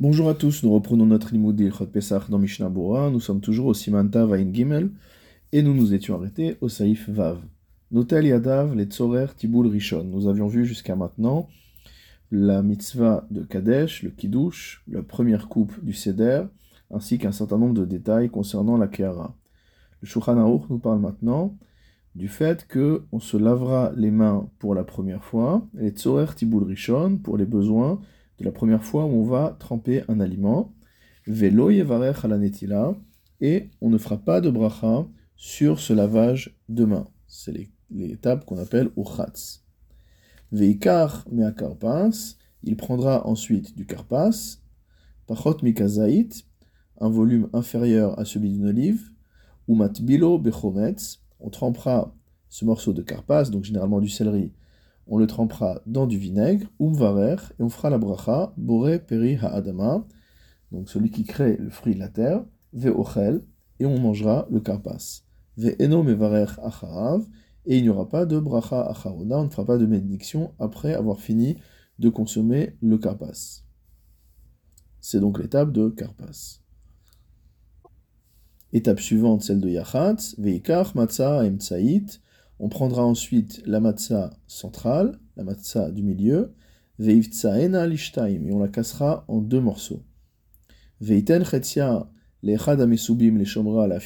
Bonjour à tous, nous reprenons notre limoud Chot Pesach dans Mishnah Bora. Nous sommes toujours au Simanta Vain Gimel et nous nous étions arrêtés au Saïf Vav. Notel Yadav, les Tzorer Tiboul Rishon. Nous avions vu jusqu'à maintenant la mitzvah de Kadesh, le Kiddush, la première coupe du Seder, ainsi qu'un certain nombre de détails concernant la Kehara. Le Shulchan Aruch nous parle maintenant du fait que on se lavera les mains pour la première fois, les Tzorer Tiboul Rishon, pour les besoins de la première fois où on va tremper un aliment. Velo yevarech alanetila, et on ne fera pas de bracha sur ce lavage de main. C'est l'étape qu'on appelle uchatz. Veikar mea karpas, il prendra ensuite du karpas, pachot mikazait, un volume inférieur à celui d'une olive, ou bechometz, on trempera ce morceau de karpas, donc généralement du céleri, on le trempera dans du vinaigre, umvarer, et on fera la bracha, bore peri ha'adama, donc celui qui crée le fruit de la terre, ve'ochel, et on mangera le karpas. Ve'eno mevarer acharav, et il n'y aura pas de bracha acharona, on ne fera pas de bénédiction après avoir fini de consommer le karpas. C'est donc l'étape de karpas. Étape suivante, celle de yachatz, ve'ikach matzah emtsait, on prendra ensuite la matzah centrale, la matzah du milieu, veivtsaena lishtaim, et on la cassera en deux morceaux. Veiten leshomra la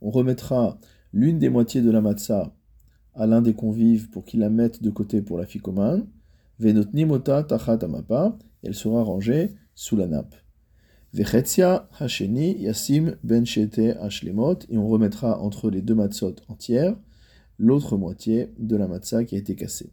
on remettra l'une des moitiés de la matzah à l'un des convives pour qu'il la mette de côté pour la fikoman. Venotnimota tachat elle sera rangée sous la nappe. Vechetzia hasheni yasim ben shete hashlemot, et on remettra entre les deux matzot entières l'autre moitié de la matzah qui a été cassée.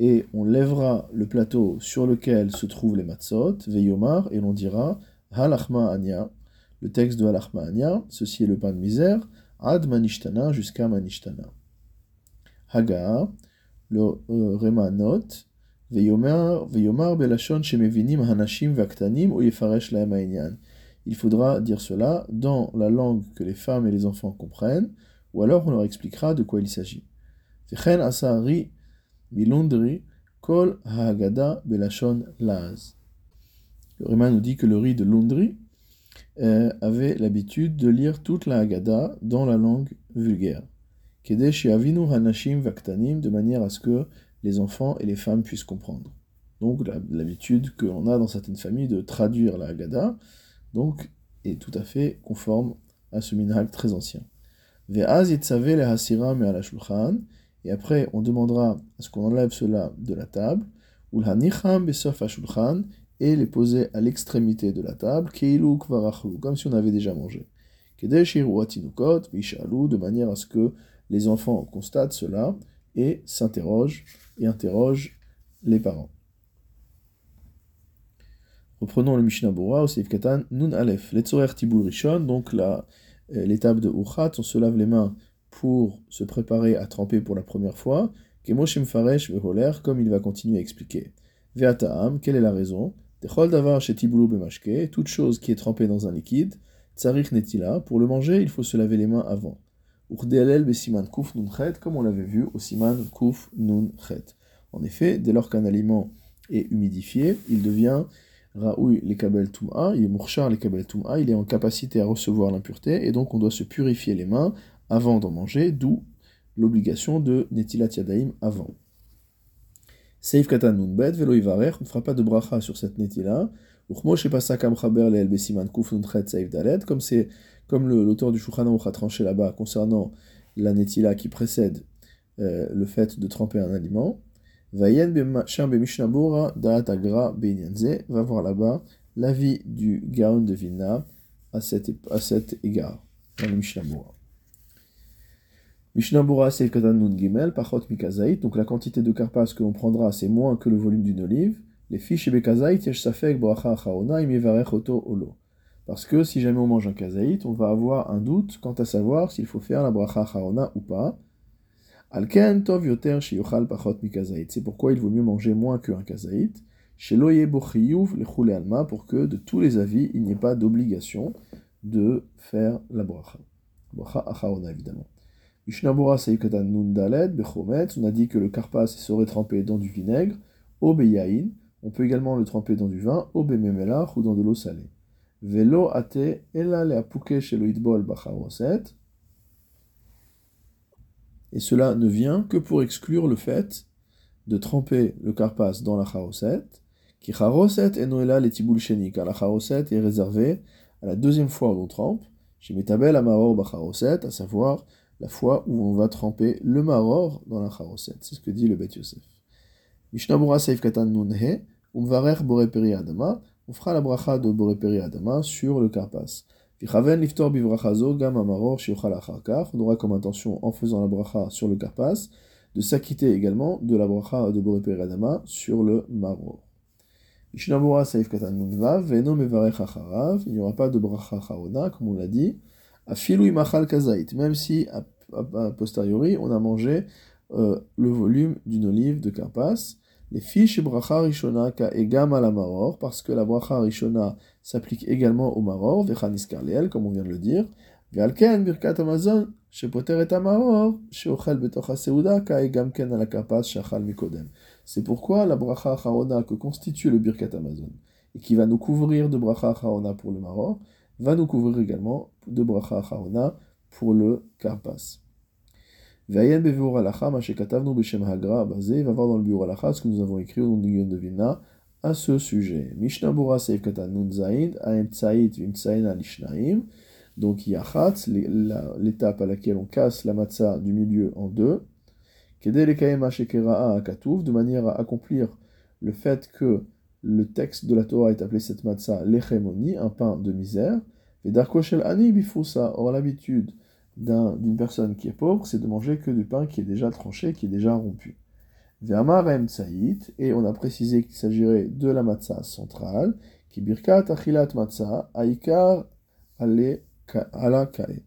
Et on lèvera le plateau sur lequel se trouvent les matzot, veyomar, et l'on dira halachma anya, le texte de halachma anya, ceci est le pain de misère, ad manishtana jusqu'à manishtana. Haga, le euh, rema note, veyomar belashon shemevinim hanashim vaktanim ou yefaresh laem il faudra dire cela dans la langue que les femmes et les enfants comprennent, ou alors on leur expliquera de quoi il s'agit. Le Rima nous dit que le riz de Londri euh, avait l'habitude de lire toute la Haggadah dans la langue vulgaire. Kedesh avinu hanashim vaktanim, de manière à ce que les enfants et les femmes puissent comprendre. Donc l'habitude qu'on a dans certaines familles de traduire la Haggadah, donc est tout à fait conforme à ce minhag très ancien. Et après, on demandera à ce qu'on enlève cela de la table, et les poser à l'extrémité de la table, comme si on avait déjà mangé. De manière à ce que les enfants constatent cela et s'interrogent et interrogent les parents. Reprenons le Mishnah Bora au Seif Katan Nun Aleph. Letzorer Tiboul Rishon, donc euh, l'étape de Uchat, on se lave les mains pour se préparer à tremper pour la première fois. Kemoshim Faresh Veholer, comme il va continuer à expliquer. Veataam, quelle est la raison? Techol Davar chez Tiboulou Bemashke, toute chose qui est trempée dans un liquide. Tsarich Netila, pour le manger, il faut se laver les mains avant. Urdealel Besiman Kuf Nun comme on l'avait vu au Siman Kuf Nun. En effet, dès lors qu'un aliment est humidifié, il devient Raoui les kabel tum'a, il est mourchar les kabel tum'a, il est en capacité à recevoir l'impureté, et donc on doit se purifier les mains avant d'en manger, d'où l'obligation de netilat yadaim avant. Seif katan nunbet, velo ivarer, on ne fera pas de bracha sur cette netila. Comme c'est comme l'auteur du Shulchan a tranché là-bas concernant la netila qui précède euh, le fait de tremper un aliment. Va voir là-bas l'avis du Gaon de Vilna à cet, à cet égard, dans le Mishnabura. Mishnabura c'est Katan Nun Gimel, Pachot Mikazait, donc la quantité de carpas que l'on prendra c'est moins que le volume d'une olive. Les fiches Bekazait, Yesh Safek Bracha Achaona, Imivarech Oto Olo. Parce que si jamais on mange un kazaït, on va avoir un doute quant à savoir s'il faut faire la bracha Achaona ou pas. Alken tov yoter pachot C'est pourquoi il vaut mieux manger moins qu'un kazaït. Chez loye le alma, pour que de tous les avis, il n'y ait pas d'obligation de faire la bracha. Bracha achaona, évidemment. Mishnabura seikatan nun daled bechometz. On a dit que le karpas serait trempé dans du vinaigre. au beyain, on peut également le tremper dans du vin, au bememelach ou dans de l'eau salée. Velo ate ela le apuke shelo itbol bacharoset. Et cela ne vient que pour exclure le fait de tremper le carpas dans la charoset, qui charoset et noela les tiboul car la charoset est réservée à la deuxième fois où l'on trempe, chez Metabel Amaror Bacharoset, à savoir la fois où on va tremper le maror dans la charoset. C'est ce que dit le Bet Yosef. Mishnabura Seif Katan Nunhe, Umvarer Boreperi Adama, on fera la bracha de Boreperi Adama sur le carpas. Vichaven Liftor Bivrachazo Gam Amaror Shiochal Acharkar, on aura comme intention, en faisant la bracha sur le carpas, de s'acquitter également de la bracha de Boreperi Adama sur le maror. Mishnabura Seif Katan Nunvav, Veno Mevarech il n'y aura pas de bracha charona, comme on l'a dit, Afilou Imachal Kazait, même si a, posteriori on a mangé euh, le volume d'une olive de carpas, les fiches bracha rishona ka egam la maror, parce que la bracha rishona s'applique également au maror, vechanis karliel, comme on vient de le dire, ve'alken birkat amazon, shepoter et amaror, sheochel betocha seuda ka egam ken carpas shachal mikodem. C'est pourquoi la bracha harona que constitue le birkat amazon, et qui va nous couvrir de bracha harona pour le maror, va nous couvrir également de bracha harona pour le karpas. Vayen bevur alacha, mashekatavnu beshem hagra, basé, va voir dans le bureau alacha ce que nous avons écrit au nom de de Vilna à ce sujet. Mishnah Bura Seif Katan Nun Zain, Aem Tsaït Vim Tsaïn Alishnaim. Donc Yachat, l'étape à laquelle on casse la matzah du milieu en deux. Kede Lekaem Ashekera'a Akatouf, de manière à accomplir le fait que le texte de la Torah est appelé cette matzah l'echemoni, un pain de misère. Et Darkoshel Ani Bifusa, or l'habitude d'une personne qui est pauvre, c'est de manger que du pain qui est déjà tranché, qui est déjà rompu. Ve'amarem Tsaït, et on a précisé qu'il s'agirait de la matzah centrale, qui birkat achilat matzah, aikar ale ala kae.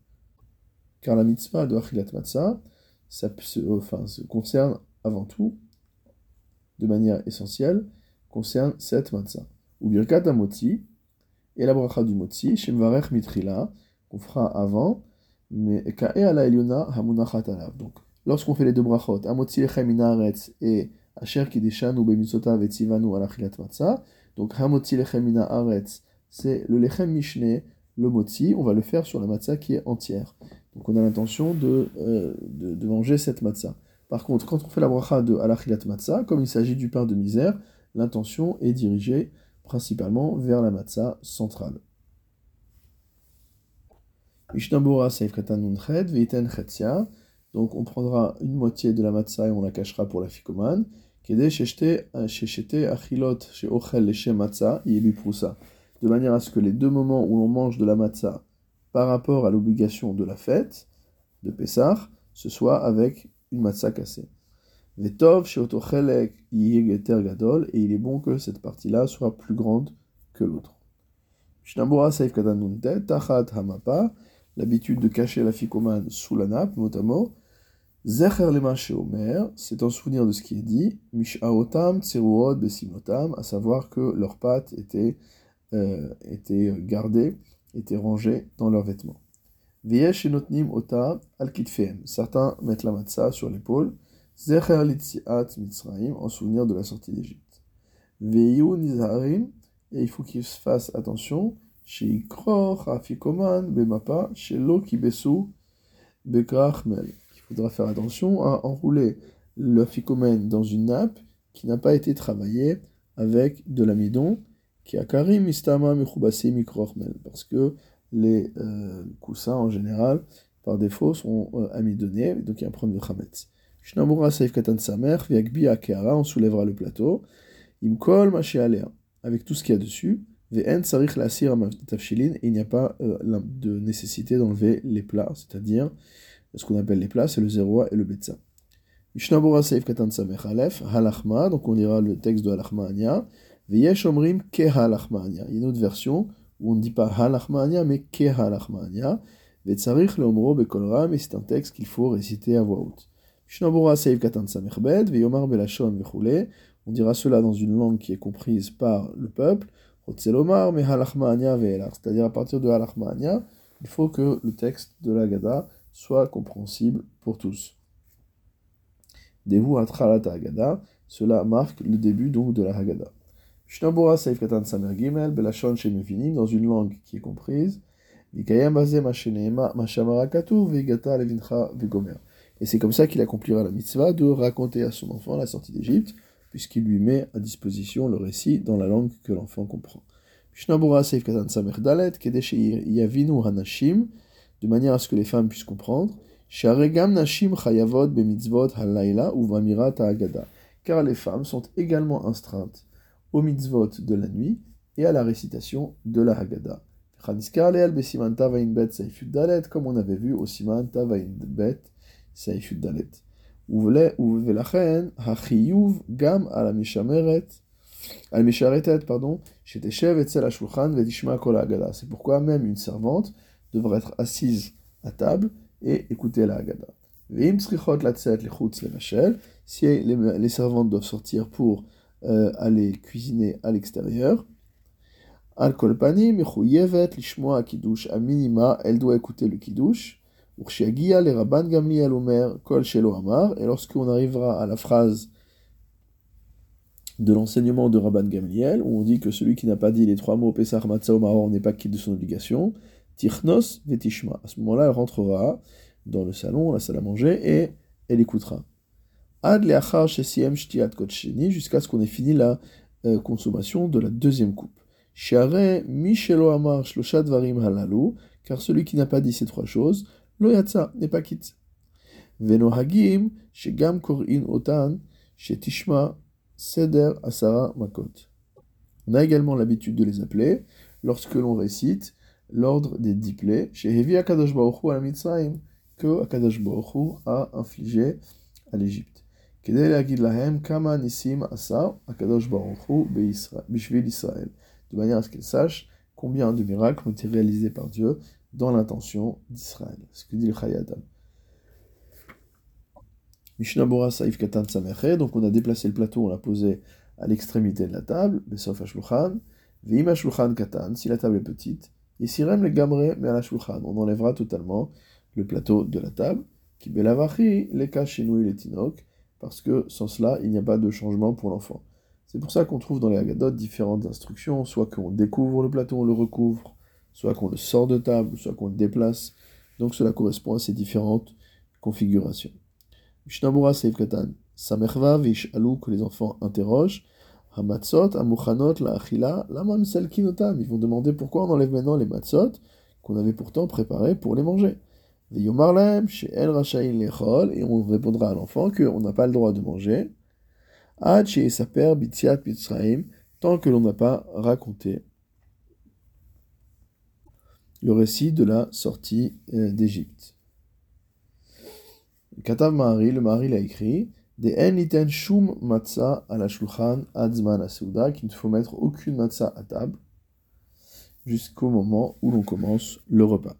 Car la mitzvah de achilat matzah, ça enfin, se concerne avant tout, de manière essentielle, concerne cette matzah. Ou birkat amoti, et la bracha du moti, shemvarech mitrila, qu'on fera avant, mais Donc, lorsqu'on fait les deux brachot, Amotzi lechem minaretz et Asher kideshanu bemitzvotav et tzivanu alachilat matzah, donc Hamotzi lechem minaretz, c'est le lechem mishne, le motzi, on va le faire sur la matzah qui est entière. Donc on a l'intention de, euh, de, de, manger cette matzah. Par contre, quand on fait la bracha de alachilat matzah, comme il s'agit du pain de misère, l'intention est dirigée principalement vers la matzah centrale. Donc on prendra une moitié de la matzah et on la cachera pour la fikoman. De manière à ce que les deux moments où l'on mange de la matzah par rapport à l'obligation de la fête de Pessah, ce soit avec une matzah cassée. Vetov Gadol. Et il est bon que cette partie-là soit plus grande que l'autre. Seif Katanunte Tachat Hamapa l'habitude de cacher la ficomane sous la nappe, notamment. Zecher lema omer, c'est un souvenir de ce qui est dit, mishaotam tseruot besimotam, à savoir que leurs pattes étaient, euh, étaient gardées, étaient rangées dans leurs vêtements. Veyesh enotnim ota al certains mettent la matzah sur l'épaule, zecher litziat mitzraim, en souvenir de la sortie d'Égypte. Veyu nizarim, et il faut qu'ils fassent attention, il faudra faire attention à enrouler le ficomène dans une nappe qui n'a pas été travaillée avec de l'amidon, qui a karim istama parce que les euh, coussins en général, par défaut, sont euh, amidonnés, donc il y a un problème de chametz. On soulèvera le plateau, imkol avec tout ce qu'il y a dessus, et il n'y a pas euh, de nécessité d'enlever les plats, c'est-à-dire ce qu'on appelle les plats, c'est le zéroa et le betza. Mishnabura Seif Katan Samech Aleph, Halachma, donc on lira le texte de Halachma Anya, Veyesh Omrim Ke Halachma Anya. Il y a une autre version où on ne dit pas Halachma Anya, mais Ke Halachma Anya. Vetzarich Leomro Bekolra, mais c'est un texte qu'il faut réciter à voix haute. Mishnabura Seif Katan Samech Bed, Veyomar Belashon Vechule. On dira cela dans une langue qui est comprise par le peuple. C'est-à-dire à partir de halachma'ania, il faut que le texte de la Gada soit compréhensible pour tous. Devu atralata Agada, Cela marque le début donc de la Haggadah. Mishnabura Saif Katan Samer Gimel, Belashon Shemevinim, dans une langue qui est comprise. Et c'est comme ça qu'il accomplira la mitzvah de raconter à son enfant la sortie d'Égypte, puisqu'il lui met à disposition le récit dans la langue que l'enfant comprend. De manière à ce que les femmes puissent comprendre. Car les femmes sont également instreintes au mitzvot de la nuit et à la récitation de la Haggadah. Comme on avait vu au Siman Tavain Bet Saifud Dalet. ולכן החיוב גם על המשמרת, על משרתת, pardon, שתשב אצל השולחן ותשמע כל ההגדה. C'est pourquoi même une servante devrait être assise à table et écouter la Haggadah. ואם צריכות לצאת לחוץ לבשל, si les, les servantes doivent sortir pour euh, aller cuisiner à l'extérieur, al kolpani mechuyevet lishmoa kiddush a minima, elle doit écouter le kiddush, et lorsqu'on arrivera à la phrase de l'enseignement de Rabban Gamliel, où on dit que celui qui n'a pas dit les trois mots Pesach Matzah Maror n'est pas quitte de son obligation, Tichnos Vetishma. À ce moment-là, elle rentrera dans le salon, la salle à manger, et elle écoutera. Ad shtiat jusqu'à ce qu'on ait fini la euh, consommation de la deuxième coupe. Share Michelo Amar Varim Halalu, car celui qui n'a pas dit ces trois choses, lo yatsa, n'est pas quitte. Venohagim, shegam korin otan, shetishma seder asara makot. On a également l'habitude de les appeler lorsque l'on récite l'ordre des dix plaies, chez Hevi Akadosh Baruch à la Mitzrayim, que Akadosh Baruch a infligé à l'Égypte. Kedei להגיד להם kama nisim asa akadosh baruch hu bishvil Israël. De manière à ce qu'ils sachent combien de miracles ont été réalisés par Dieu dans l'intention d'Israël. Ce que dit le Chayadam. Mishnabura Saif Katan Sameche, donc on a déplacé le plateau, on l'a posé à l'extrémité de la table, Besof Ashluchan, Veim Ashluchan Katan, si la table est petite, et Sirem le Gamre mais à on enlèvera totalement le plateau de la table, qui Belavachi, les Kashinui, les Tinok, parce que sans cela, il n'y a pas de changement pour l'enfant. C'est pour ça qu'on trouve dans les Agadotes différentes instructions, soit qu'on découvre le plateau, on le recouvre, soit qu'on le sort de table, soit qu'on le déplace. Donc cela correspond à ces différentes configurations. Mishnabura Seif Katan, Samerva Alou, que les enfants interrogent, Hamatzot, Amuchanot, La Achila, Lama Kinotam. Ils vont demander pourquoi on enlève maintenant les matzot qu'on avait pourtant préparés pour les manger. Veyomarlem, chez El Rachaïn Lechol, et on répondra à l'enfant qu'on n'a pas le droit de manger. Ad chez Saper Bitziat Mitzraim, tant que l'on n'a pas raconté le récit de la sortie euh, d'Égypte. Katav Mahari, le Mahari l'a écrit, des en shum matzah à la shulchan adzman asouda, qu'il ne faut mettre aucune matzah à table jusqu'au moment où l'on commence le repas.